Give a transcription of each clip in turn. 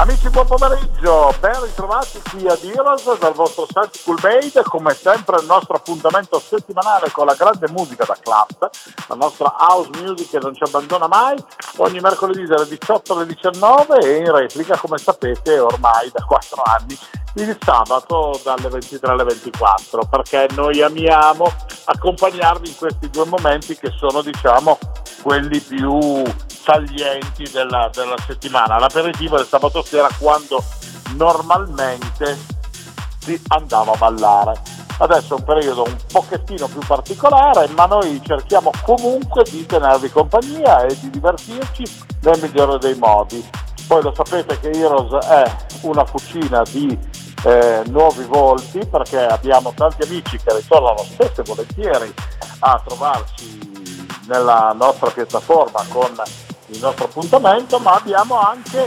Amici, buon pomeriggio, ben ritrovati qui a Heroes dal vostro set Cool Made, come sempre il nostro appuntamento settimanale con la grande musica da club, la nostra house music che non ci abbandona mai, ogni mercoledì dalle 18 alle 19 e in replica, come sapete, ormai da 4 anni, il sabato dalle 23 alle 24, perché noi amiamo accompagnarvi in questi due momenti che sono, diciamo, quelli più salienti della, della settimana. L'aperitivo del sabato sera quando normalmente si andava a ballare. Adesso è un periodo un pochettino più particolare, ma noi cerchiamo comunque di tenervi compagnia e di divertirci nel migliore dei modi. Poi lo sapete che Heroes è una fucina di eh, nuovi volti perché abbiamo tanti amici che ritornano spesso e volentieri a trovarci nella nostra piattaforma con il nostro appuntamento, ma abbiamo anche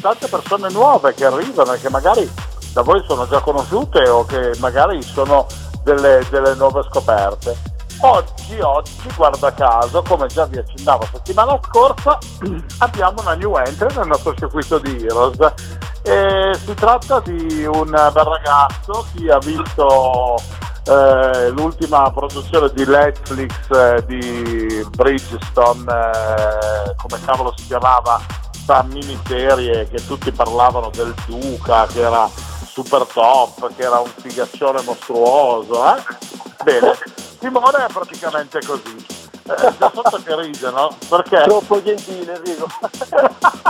tante persone nuove che arrivano e che magari da voi sono già conosciute o che magari sono delle, delle nuove scoperte. Oggi, oggi, guarda caso, come già vi accennavo settimana scorsa, abbiamo una new entry nel nostro circuito di Heroes. E si tratta di un bel ragazzo, chi ha visto eh, l'ultima produzione di Netflix eh, di Bridgestone, eh, come cavolo si chiamava, questa miniserie che tutti parlavano del Duca, che era super top, che era un figaccione mostruoso. Eh? Bene, Simone è praticamente così. Eh, già sotto che ride, no? Perché? Troppo gentile, Enrico.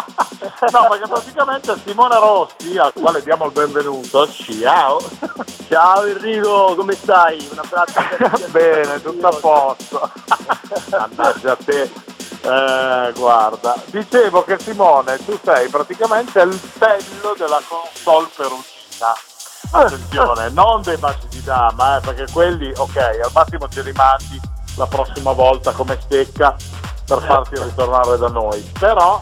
no, perché praticamente Simone Rossi, al quale diamo il benvenuto, ciao. Ciao Enrico, come stai? Un abbraccio Bene, tutto a posto. Mannaggia te. Eh, guarda, dicevo che Simone, tu sei praticamente il bello della console perugina. Attenzione, non dei baci di dama, eh, perché quelli, ok, al massimo ce li mandi la prossima volta come stecca per farti ritornare da noi. Però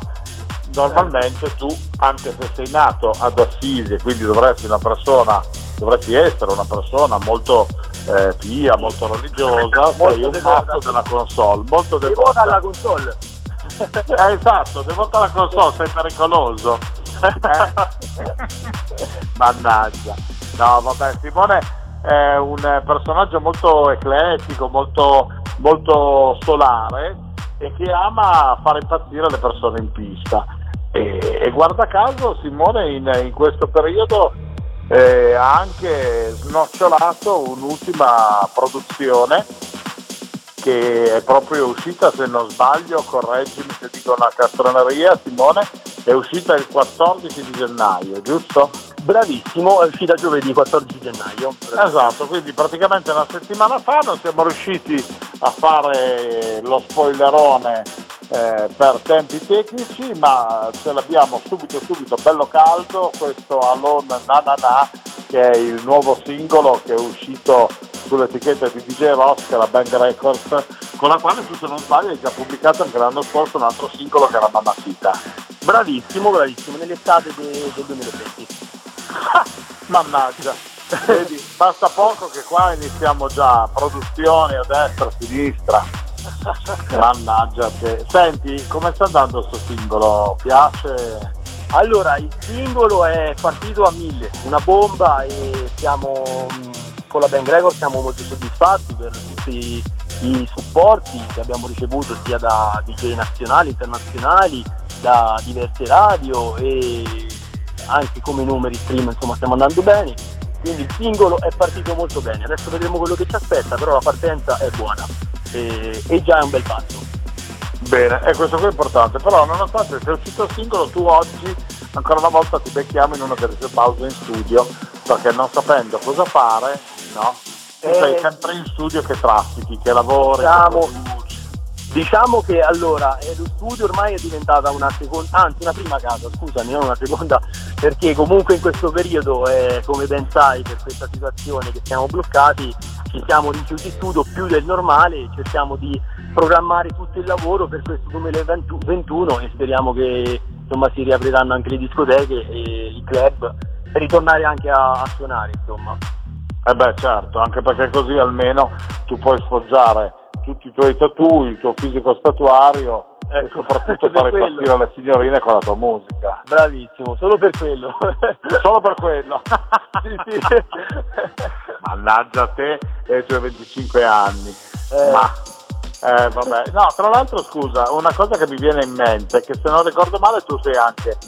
normalmente tu, anche se sei nato ad Assisi, quindi dovresti una persona, dovresti essere una persona molto eh, pia, molto religiosa, sei un matto della console, molto Devota alla console. Eh, esatto, devota alla console, sei pericoloso. Mannaggia. No, vabbè, Simone è un personaggio molto eclettico, molto, molto solare e che ama fare impazzire le persone in pista. E, e guarda caso Simone in, in questo periodo eh, ha anche snocciolato un'ultima produzione che è proprio uscita, se non sbaglio, correggimi se dico una castroneria, Simone, è uscita il 14 di gennaio, giusto? Bravissimo, è uscita giovedì 14 gennaio. Esatto, quindi praticamente una settimana fa non siamo riusciti a fare lo spoilerone eh, per tempi tecnici, ma ce l'abbiamo subito subito bello caldo, questo Alone Na Na Na, che è il nuovo singolo che è uscito sull'etichetta di DJ Ross, che è la Bang Records, con la quale se non sbaglio hai già pubblicato anche l'anno scorso un altro singolo che era Mamma Sita. Bravissimo, bravissimo, nell'estate de- del 2020. Mannaggia, vedi, basta poco che qua iniziamo già produzioni a destra, a sinistra. Mannaggia te. Senti, come sta andando questo singolo? Piace? Allora, il singolo è partito a mille, una bomba e siamo con la Bang Record siamo molto soddisfatti per tutti i supporti che abbiamo ricevuto sia da DJ nazionali, internazionali, da diverse radio e anche come numeri stream insomma stiamo andando bene. Quindi il singolo è partito molto bene, adesso vedremo quello che ci aspetta, però la partenza è buona e, e già è un bel passo. Bene, e questo qui è importante, però nonostante sia uscito il singolo, tu oggi ancora una volta ti becchiamo in una delle tue pause in studio, perché non sapendo cosa fare, no? Tu Eh, sei sempre in studio che traffichi, che lavori, diciamo- che. Diciamo che allora eh, lo studio ormai è diventata una seconda, anzi una prima casa, scusami, non una seconda, perché comunque in questo periodo, eh, come ben sai, per questa situazione che siamo bloccati, ci siamo rinchiusi in studio più del normale, cerchiamo di programmare tutto il lavoro per questo 2021 e speriamo che insomma, si riapriranno anche le discoteche e i club per ritornare anche a, a suonare insomma. Eh beh certo, anche perché così almeno tu puoi sfoggiare tutti i tuoi tatu, il tuo fisico statuario e soprattutto fare partire le signorine con la tua musica. Bravissimo, solo per quello. solo per quello. sì, sì. Mannaggia te e i tuoi 25 anni. Eh. Ma eh, vabbè. No, tra l'altro scusa, una cosa che mi viene in mente è che se non ricordo male tu sei anche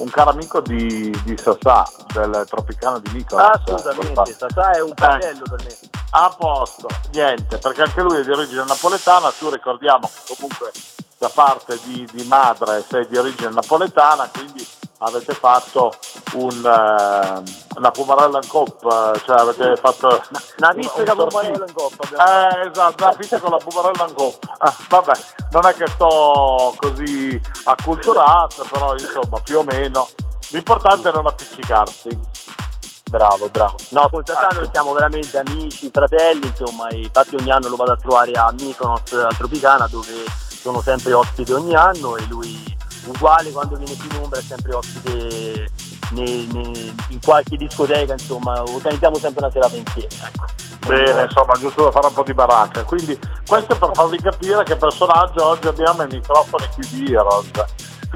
un caro amico di, di Sasà, del Tropicano di Nicola. Assolutamente, Sasà è un fratello eh. per me. A posto, niente, perché anche lui è di origine napoletana, tu ricordiamo che comunque da parte di, di madre sei di origine napoletana, quindi avete fatto un, uh, una Pumarella in coppa, cioè avete fatto una pizza con la Pumarella in coppa. Eh, esatto, una pizza con la Pumarella in coppa. Ah, vabbè, non è che sto così acculturato, però insomma più o meno l'importante è non appiccicarsi. Bravo, bravo. No, con Tatano siamo veramente amici, fratelli, insomma, infatti ogni anno lo vado a trovare a Mykonos, a Tropicana, dove sono sempre ospite ogni anno e lui uguale quando viene qui in Umbra è sempre ospite nei, nei, in qualche discoteca, insomma, organizziamo sempre una serata insieme. Ecco. Bene, insomma, giusto da fare un po' di baracca. Quindi questo è per farvi capire che personaggio oggi abbiamo ai microfoni qui di Heroes.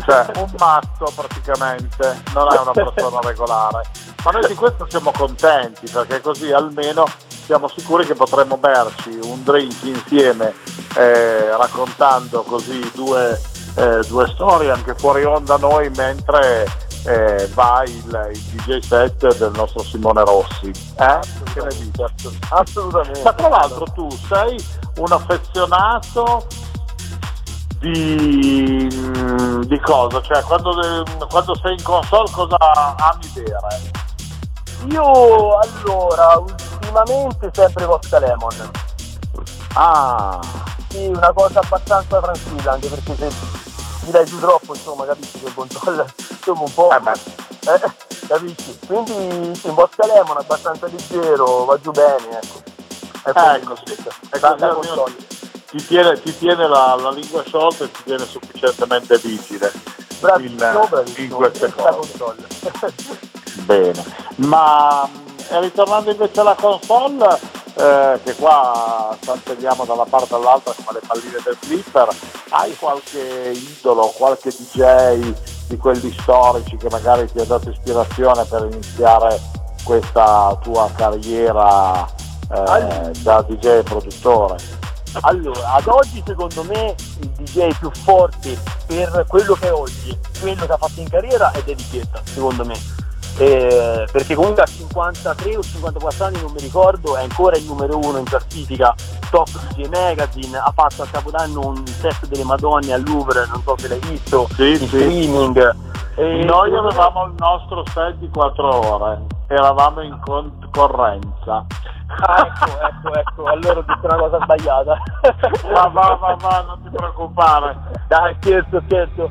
Cioè, un matto praticamente, non è una persona regolare. Ma noi di questo siamo contenti perché così almeno siamo sicuri che potremmo berci un drink insieme eh, raccontando così due, eh, due, storie anche fuori onda noi mentre eh, va il, il, DJ set del nostro Simone Rossi. Eh? Che ne dici? Assolutamente. Ma tra l'altro tu sei un affezionato di, di cosa? Cioè quando, quando sei in console cosa ami bere? Io allora, ultimamente sempre Vodka Lemon. Ah. Sì, una cosa abbastanza tranquilla, anche perché se mi dai più troppo, insomma, capisci che il controllo insomma un po'. Eh. Eh, capisci? Quindi sì, un Vodka Lemon abbastanza leggero, va giù bene, ecco. E poi ecco, sì. E così ti tiene, ti tiene la, la, lingua sciolta e ti tiene sufficientemente vigile bravissimo, in, in queste cose. Bene, ma eh, ritornando invece alla console, eh, che qua saltelliamo da una parte all'altra come le palline del flipper, hai qualche idolo, qualche DJ di quelli storici che magari ti ha dato ispirazione per iniziare questa tua carriera eh, da DJ e produttore? Allora, ad oggi secondo me il DJ più forte per quello che è oggi, quello che ha fatto in carriera è David Guetta, secondo me eh, perché comunque a 53 o 54 anni non mi ricordo è ancora il numero uno in classifica top DJ Magazine ha fatto a Capodanno un set delle Madonne al Louvre non so se l'hai visto sì, sì. streaming. E noi avevamo il nostro set di 4 ore eravamo in concorrenza. Ah, ecco ecco ecco allora ho detto una cosa sbagliata. Ma va va va non ti preoccupare. Dai scherzo scherzo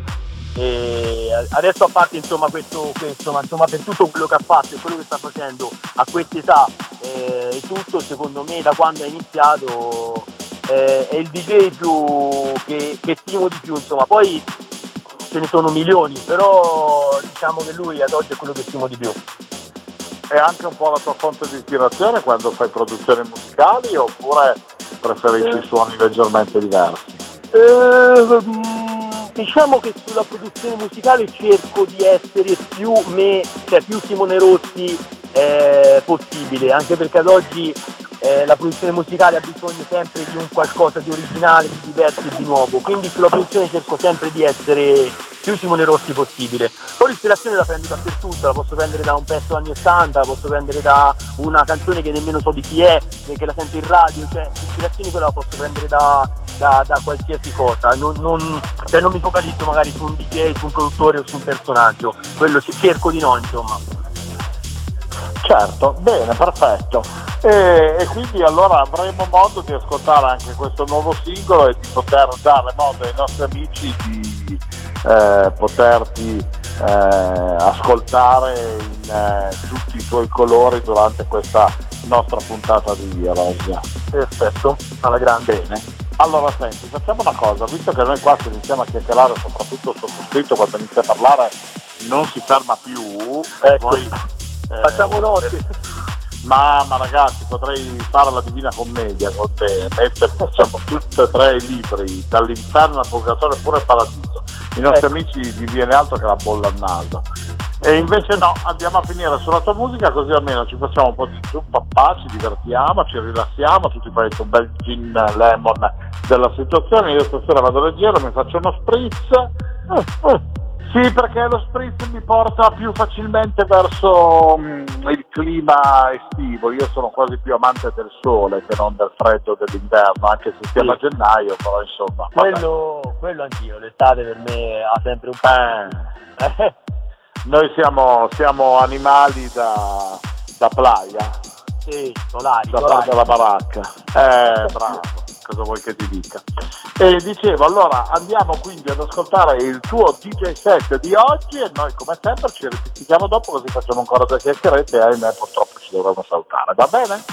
e adesso a parte insomma questo, questo ma insomma per tutto quello che ha fatto e quello che sta facendo a quest'età eh, e tutto secondo me da quando è iniziato eh, è il DJ più che, che stimo di più insomma poi ce ne sono milioni però diciamo che lui ad oggi è quello che stimo di più è anche un po' la tua fonte di ispirazione quando fai produzioni musicali oppure preferisci eh. suoni leggermente diversi? Eh, diciamo che sulla produzione musicale cerco di essere più me, cioè più Simone Rossi eh, possibile, anche perché ad oggi eh, la produzione musicale ha bisogno sempre di un qualcosa di originale, di diverso e di nuovo, quindi sulla produzione cerco sempre di essere più Simone Rossi possibile. Poi l'ispirazione la prendo dappertutto, la posso prendere da un pezzo anni 80, la posso prendere da una canzone che nemmeno so di chi è, che la sento in radio, cioè l'ispirazione quella la posso prendere da, da, da qualsiasi cosa, non, non, cioè non mi focalizzo magari su un DJ, su un produttore o su un personaggio, quello cerco di no insomma. Certo, bene, perfetto. E, e, quindi allora avremo modo di ascoltare anche questo nuovo singolo e di poter dare modo ai nostri amici di eh, poterti eh, ascoltare in eh, tutti i tuoi colori durante questa nostra puntata di Rosia. Perfetto, alla grande. Bene. Allora senti, facciamo una cosa, visto che noi qua se iniziamo a chiacchierare, soprattutto il sottoscritto quando inizia a parlare non si ferma più, ecco. poi eh, facciamo notte. Ma, ma, ragazzi potrei fare la divina commedia con te, mettere facciamo tutti e tre i libri, dall'inferno al purgatorio pure il paradiso. I nostri ecco. amici gli viene altro che la bolla al naso. E invece no, andiamo a finire sulla tua musica così almeno ci facciamo un po' di papà, ci divertiamo, ci rilassiamo, tutti prendete un bel gin lemon della situazione, io stasera vado leggero, mi faccio uno spritz. Sì, perché lo spritz mi porta più facilmente verso um, il clima estivo. Io sono quasi più amante del sole che non del freddo dell'inverno, anche se siamo sì. a gennaio, però insomma. Quello, quello anch'io, l'estate per me ha sempre un po'. Eh. Noi siamo, siamo animali da, da playa. Sì, solari, da, solari. dalla baracca. Eh, bravo, cosa vuoi che ti dica? E dicevo, allora andiamo quindi ad ascoltare il tuo DJ set di oggi e noi come sempre ci ripetiamo dopo così facciamo ancora due chiacchierette e ahimè purtroppo ci dovremo saltare, va bene?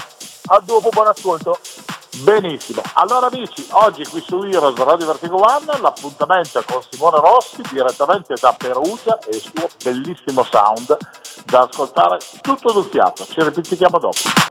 A dopo, buon ascolto. Benissimo, allora amici, oggi qui su Heroes Radio Vertigo One l'appuntamento è con Simone Rossi direttamente da Perugia e il suo bellissimo sound da ascoltare tutto d'un fiato. Ci ripetiamo dopo.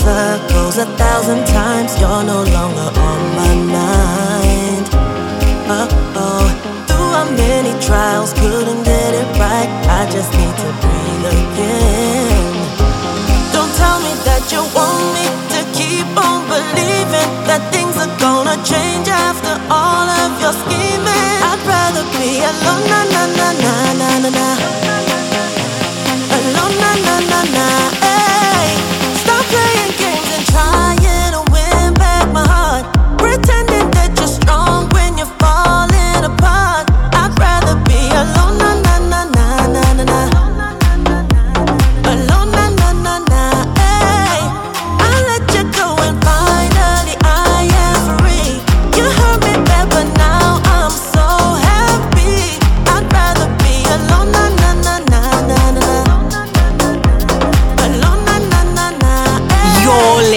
Circles a thousand times. You're no longer on my mind. Uh oh. Through our many trials, couldn't get it right. I just need to breathe again. Don't tell me that you want me to keep on believing that things are gonna change after all of your scheming. I'd rather be alone, na na na na na na na.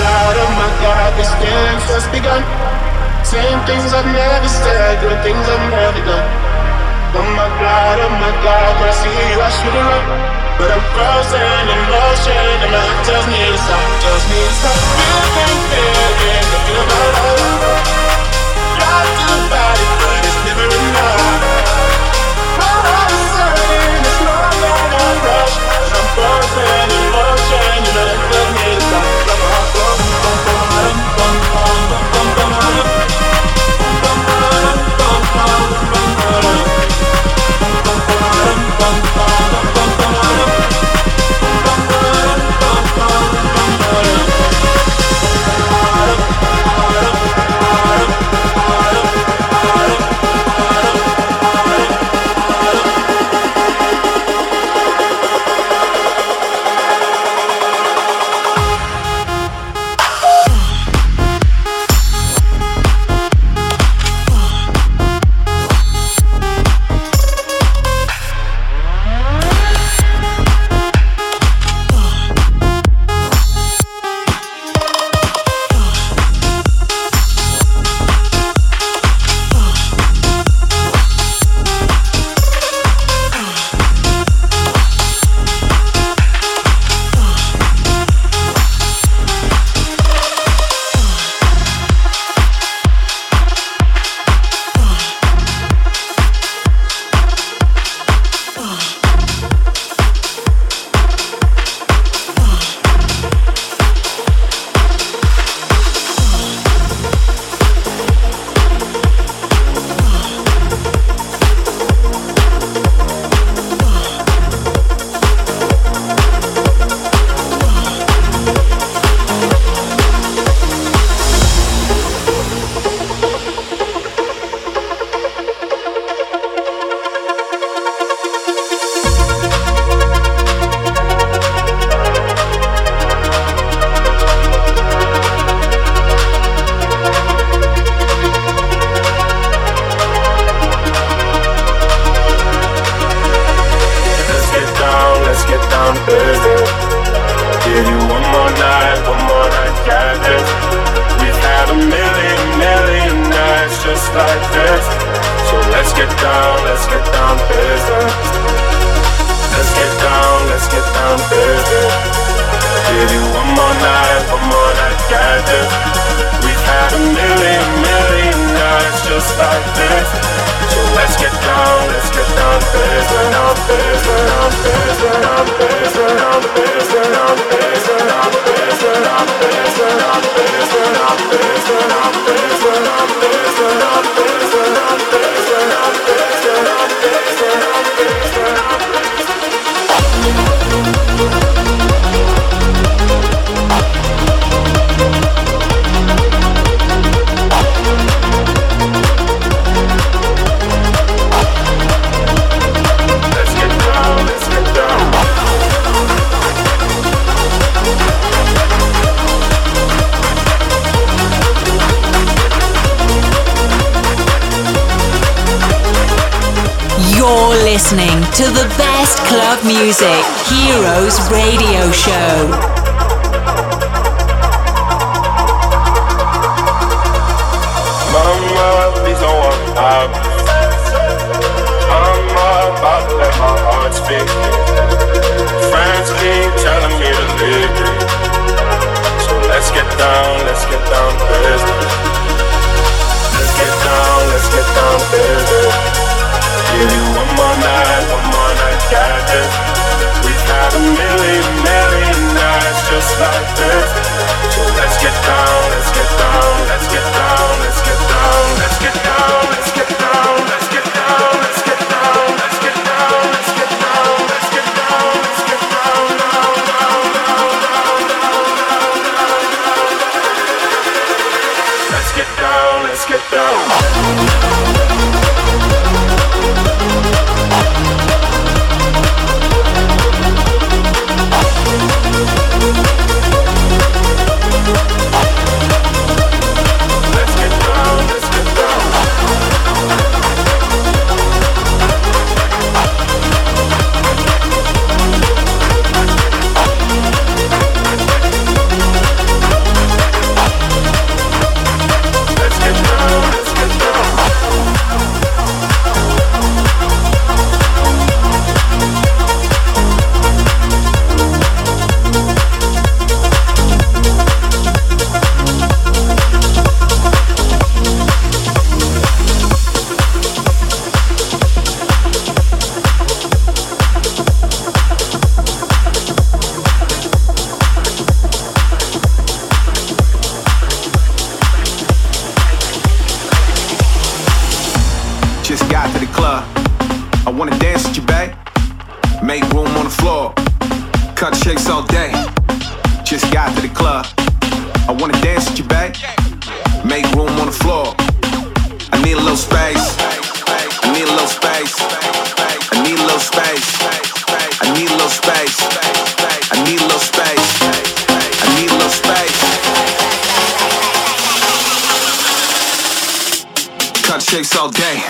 out of my god, this game's just begun. Saying things I've never said, doing things I've never done. Oh my god, oh my god, when I see you, I should run. But I'm frozen in motion, and my heart tells me to stop, tells me to stop. Feeling, feeling, I feel my love. Lost about it, but it's never enough. My heart is hurting, it's more than a rush, cause I'm frozen. on the floor. Cut shakes all day. Just got to the club. I wanna dance with you, babe. Make room on the floor. I need a little space. I need a little space. I need a little space. I need a little space. I need a little space. I need a little space. Cut shakes all day.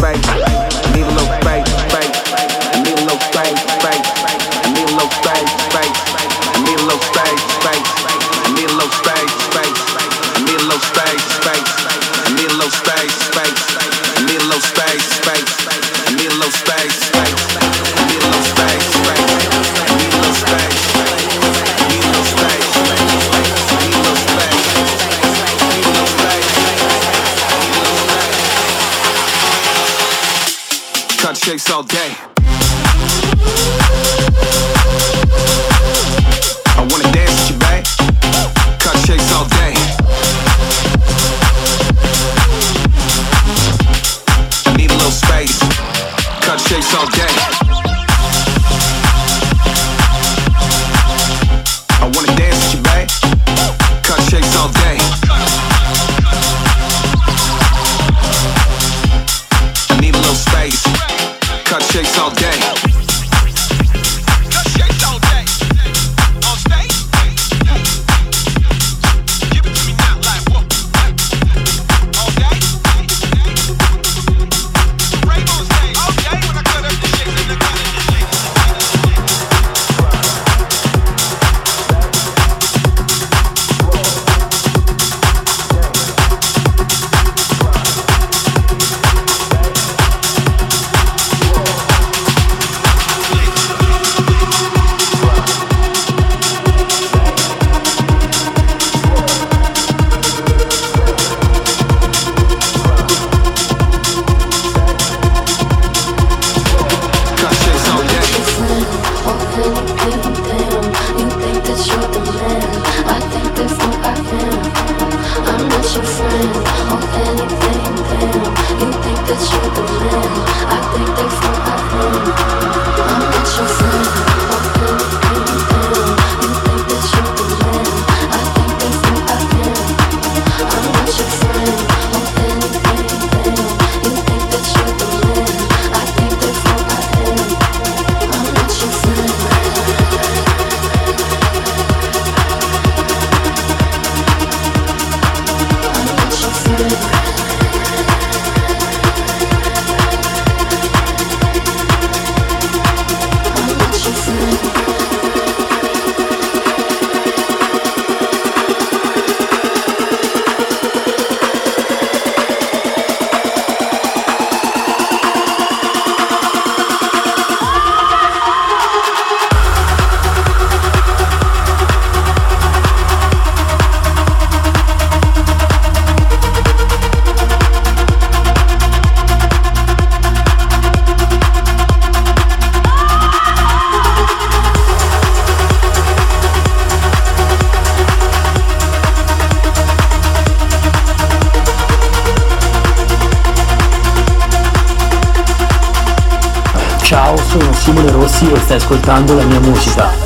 right, right. takes out ascoltando la mia musica.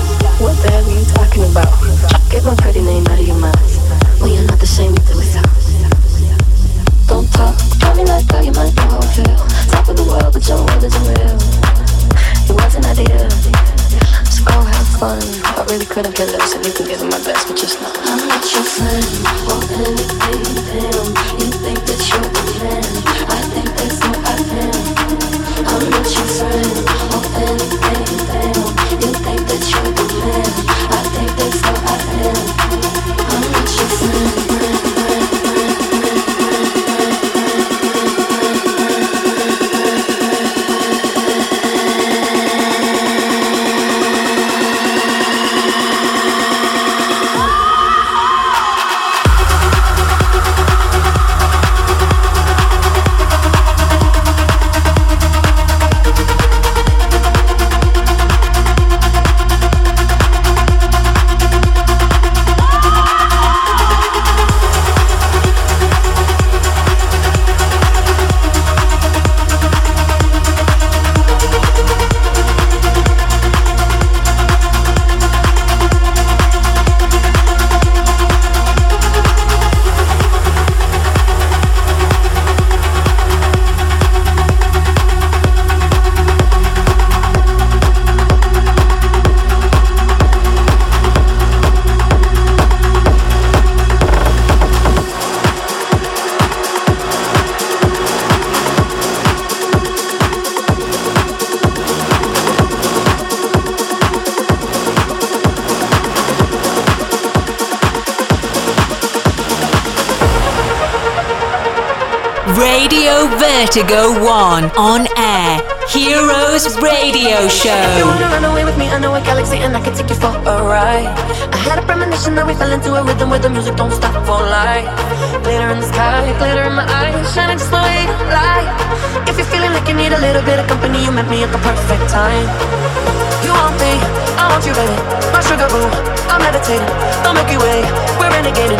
Vertigo One on air. Heroes Radio Show. If you wanna run away with me, I know a galaxy and I can take you for a ride. I had a premonition that we fell into a rhythm where the music don't stop for life. Glitter in the sky, glitter in my eyes, shining just the way you like. If you're feeling like you need a little bit of company, you met me at the perfect time. You want me, I want you, baby. My sugar boo, I'm levitating. Don't make you wait, we're renegading.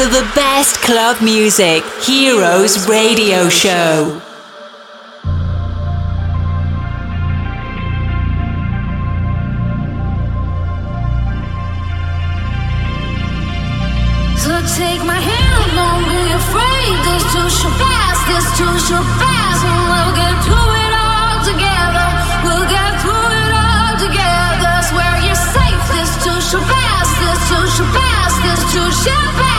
To the best club music, Heroes Radio Show. So take my hand, don't be afraid. This too shall pass, this too shall pass, and we'll get through it all together. We'll get through it all together. Swear you're safe. This too shall pass, this too shall pass, this too shall pass,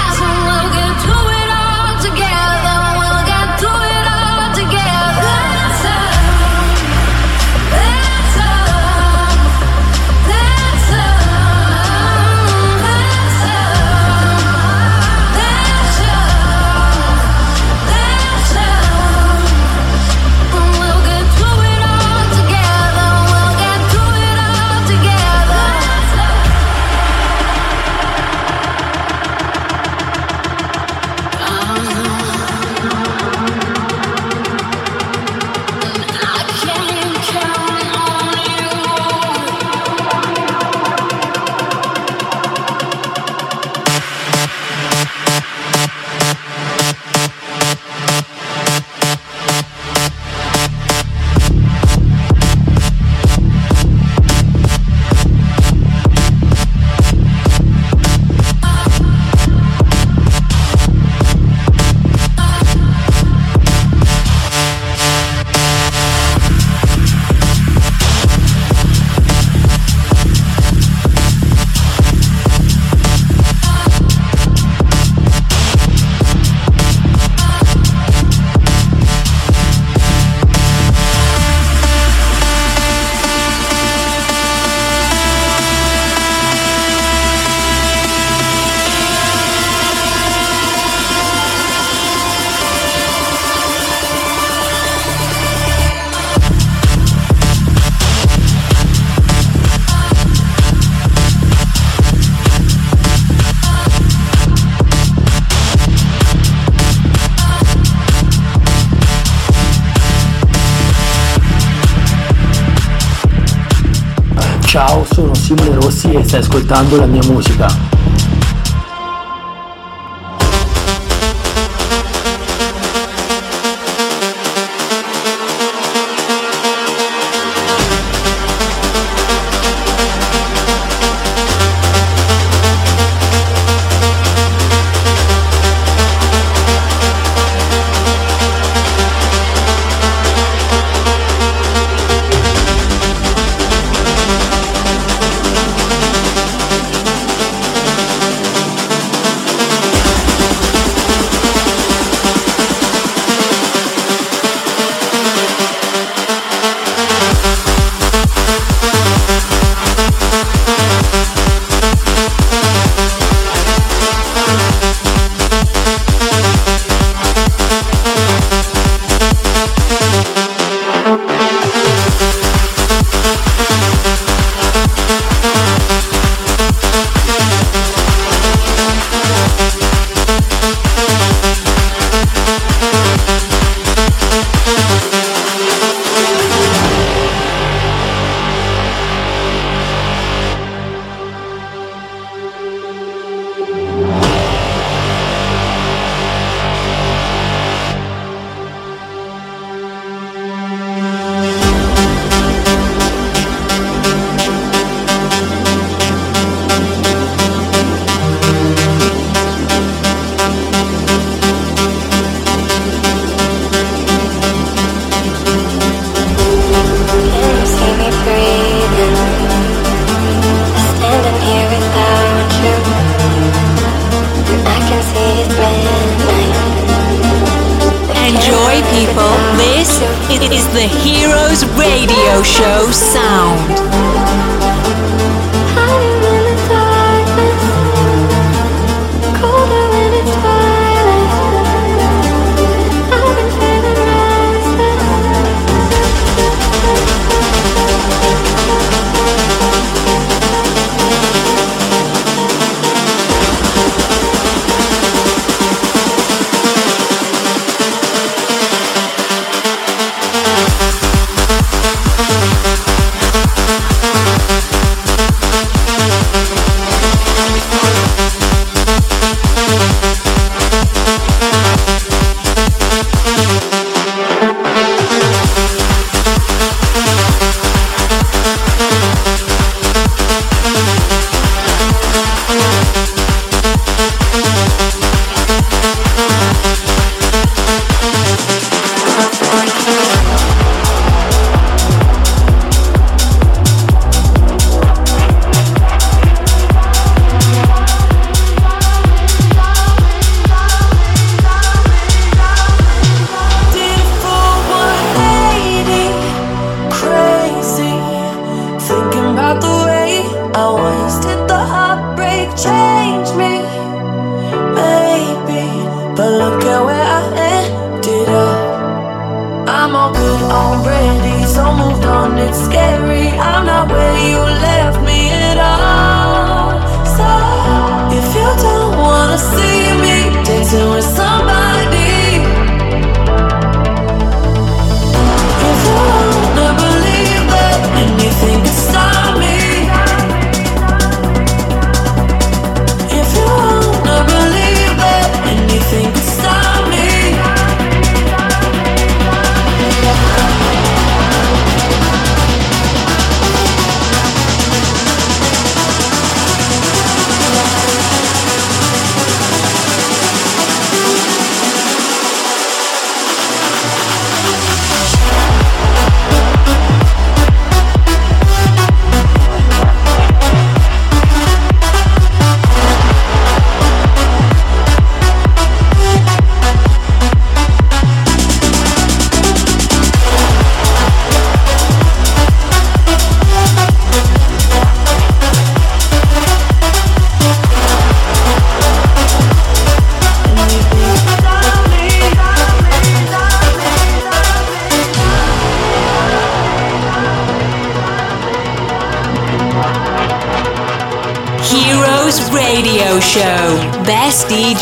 Ciao, sono Simone Rossi e stai ascoltando la mia musica.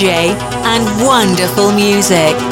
And wonderful music.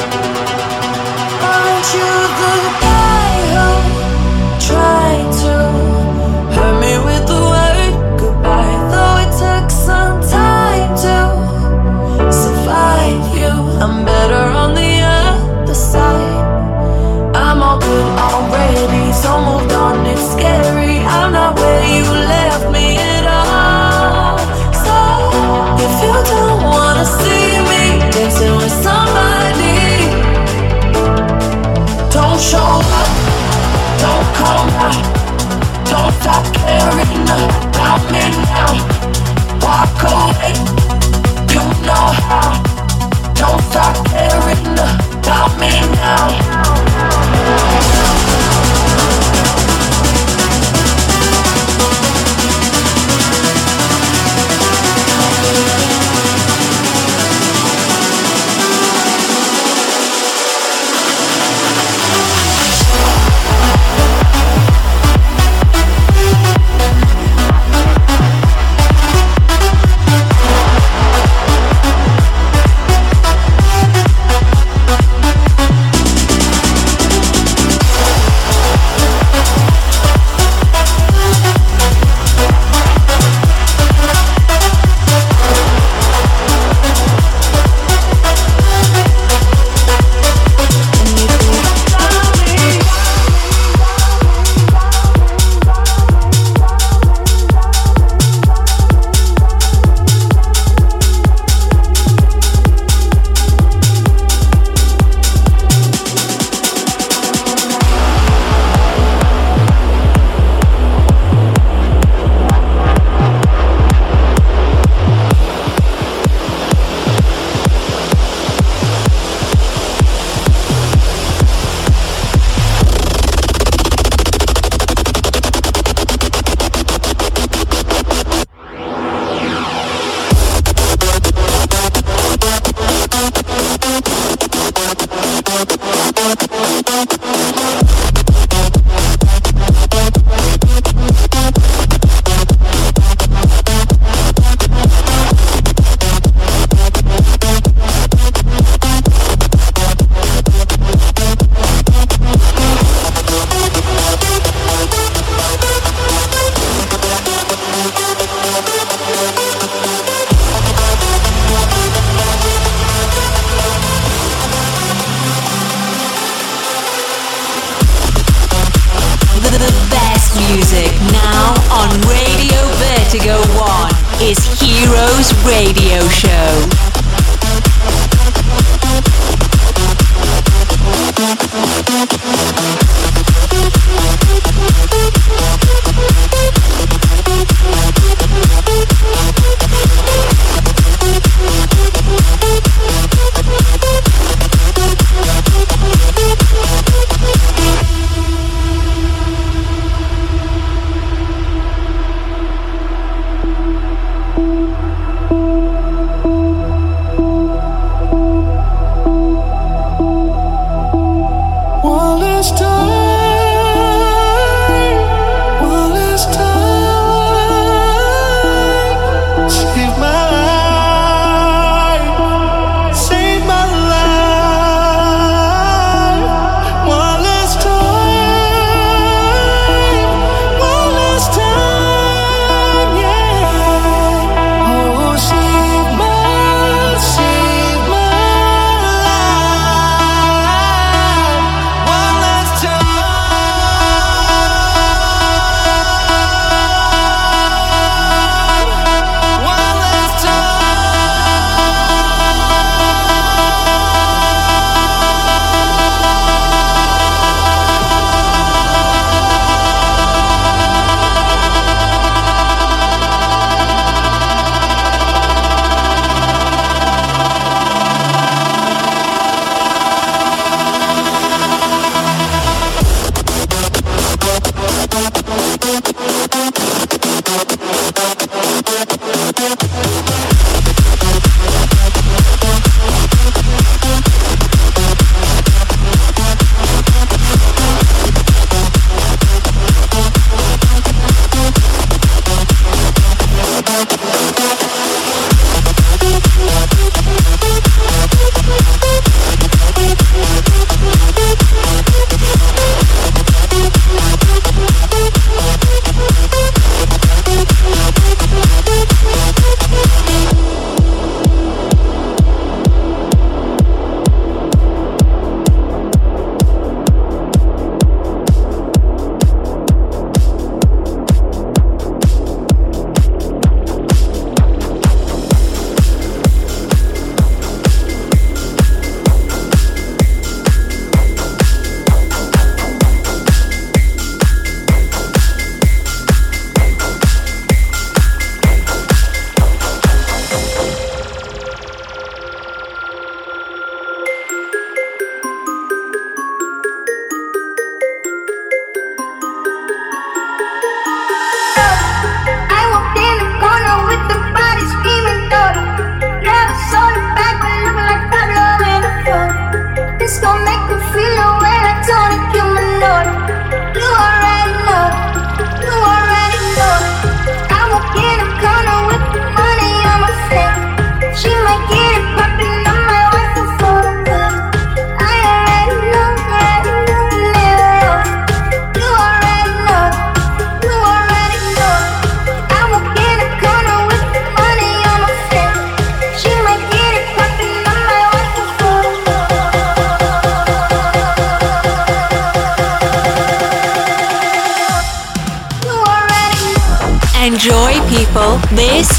This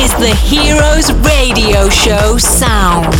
is the Heroes Radio Show sound.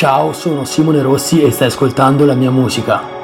Ciao, sono Simone Rossi e stai ascoltando la mia musica.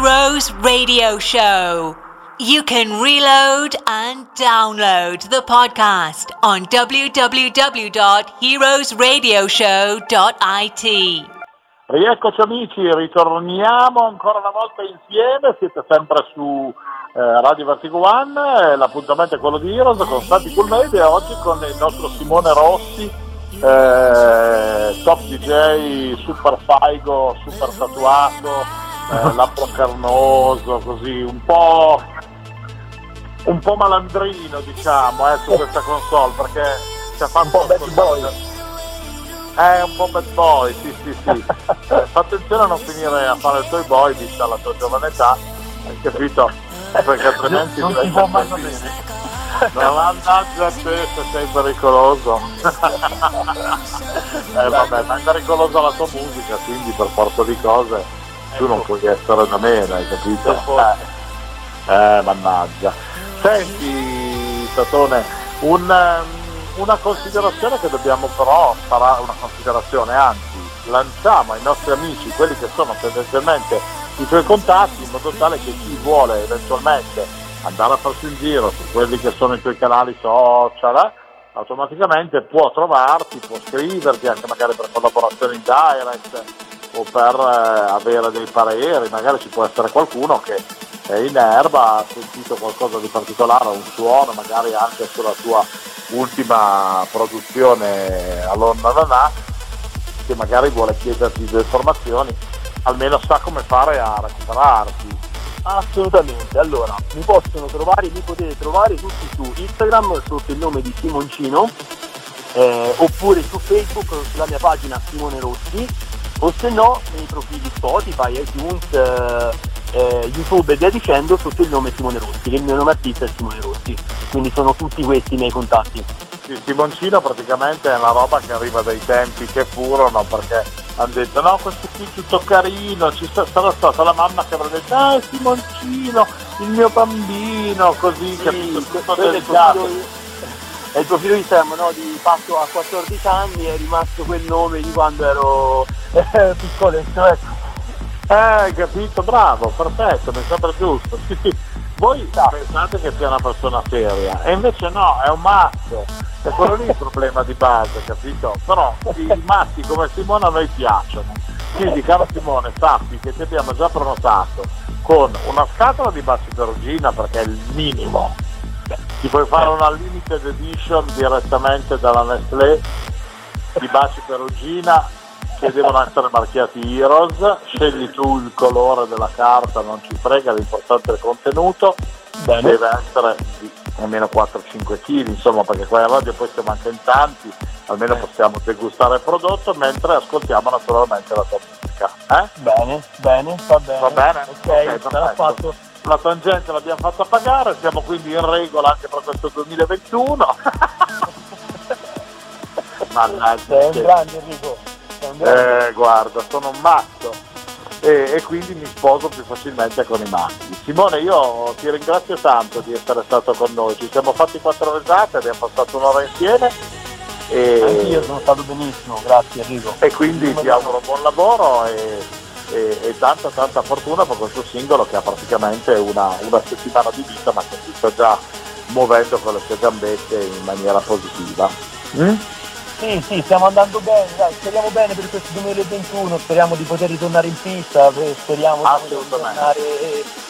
Heroes Radio Show. You can reload and download the podcast on www.heroesradioshow.it. Rieccoci amici, ritorniamo ancora una volta insieme, siete sempre su eh, Radio Vertigo One, eh, l'appuntamento è quello di Heroes con Santi Cool e oggi con il nostro Simone Rossi, eh, top DJ, super faigo, super tatuato, eh, labbro carnoso, così un po', un po' malandrino diciamo eh, su questa console perché ci ha fatto un po' È un po' bad boy, sì sì sì. Eh, fa attenzione a non finire a fare il toy boy vista la tua giovane età, hai capito? Perché altrimenti non diventa si può mai. Non mannaggia a te se sei pericoloso. eh vabbè, ma è pericolosa la tua musica, quindi per forza di cose tu non puoi essere da meno, hai capito? Eh, eh, mannaggia. Senti, Satone, un, ehm, una considerazione che dobbiamo però fare, una considerazione, anzi, lanciamo ai nostri amici, quelli che sono tendenzialmente i tuoi contatti, in modo tale che chi vuole eventualmente andare a farsi un giro su quelli che sono i tuoi canali social, automaticamente può trovarti, può scriverti anche magari per collaborazioni in direct o per eh, avere dei pareri, magari ci può essere qualcuno che è in erba, ha sentito qualcosa di particolare, un suono, magari anche sulla tua ultima produzione all'Onna che magari vuole chiederti delle informazioni, almeno sa come fare a recuperarti. Assolutamente, allora mi possono trovare, mi potete trovare tutti su Instagram sotto il nome di Simoncino eh, oppure su Facebook sulla mia pagina Simone Rossi o se no nei profili Spotify, iTunes, eh, eh, YouTube e via dicendo sotto il nome Simone Rossi, che il mio nome artista è Simone Rossi, quindi sono tutti questi i miei contatti. Sì, Simoncino praticamente è una roba che arriva dai tempi che furono perché hanno detto no questo qui è tutto carino, ci sta- sarà stata la mamma che avrà detto ah Simoncino, il mio bambino, così capito, tutto quello è il delicato. È il profilo Instagram no, di Passo a 14 anni, è rimasto quel nome di quando ero eh, piccoletto, ecco. Eh, capito, bravo, perfetto, mi sembra giusto. Sì, sì. Voi pensate che sia una persona seria e invece no, è un mazzo. È quello lì il problema di base, capito? Però i maschi come Simone a noi piacciono. Quindi caro Simone, sappi che ti abbiamo già prenotato con una scatola di baci perugina perché è il minimo. Ti puoi fare una limited edition direttamente dalla Nestlé di baci perugina che devono essere marchiati Heroes, scegli tu il colore della carta, non ci frega, l'importante è il contenuto, deve essere di almeno 4-5 kg, insomma perché qua in radio poi siamo anche in tanti, almeno possiamo degustare il prodotto mentre ascoltiamo naturalmente la tua musica. Eh? Bene, bene, va bene. Va bene? Ok, Ok, sarà perfetto. La tangente l'abbiamo fatta pagare, siamo quindi in regola anche per questo 2021. Mannaggia. Sei un grande Enrico. Eh, guarda, sono un matto e, e quindi mi sposo più facilmente con i maschi. Simone, io ti ringrazio tanto di essere stato con noi, ci siamo fatti quattro risate, abbiamo passato un'ora insieme Anch'io e, sono stato benissimo, grazie Enrico. e quindi ti auguro buon lavoro e, e- e tanta tanta fortuna per questo singolo che ha praticamente una, una settimana di vita ma che si sta già muovendo con le sue gambette in maniera positiva. Mm? Sì, sì, stiamo andando bene, dai, speriamo bene per questo 2021, speriamo di poter ritornare in pista, eh, speriamo di tornare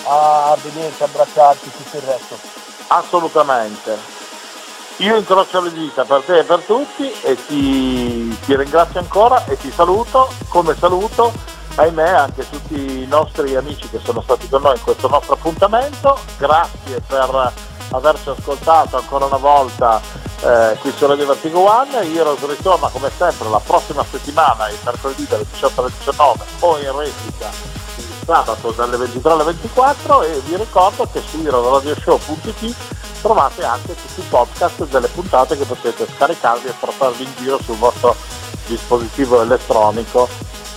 a vederci, abbracciarci, tutto il resto. Assolutamente. Io incrocio le dita per te e per tutti e ti, ti ringrazio ancora e ti saluto, come saluto ahimè anche tutti i nostri amici che sono stati con noi in questo nostro appuntamento. Grazie per averci ascoltato ancora una volta eh, qui su Radio Vertigo One. Heroes ritorna come sempre la prossima settimana, il mercoledì dalle 18 alle 19 o in replica il sabato dalle 23 alle 24 e vi ricordo che su heroesradioshow.it trovate anche tutti i podcast delle puntate che potete scaricarvi e portarvi in giro sul vostro dispositivo elettronico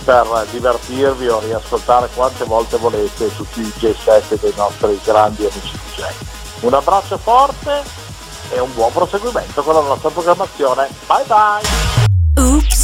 per divertirvi o riascoltare quante volte volete tutti i J7 dei nostri grandi amici DJ. Un abbraccio forte e un buon proseguimento con la nostra programmazione. Bye bye! Oops,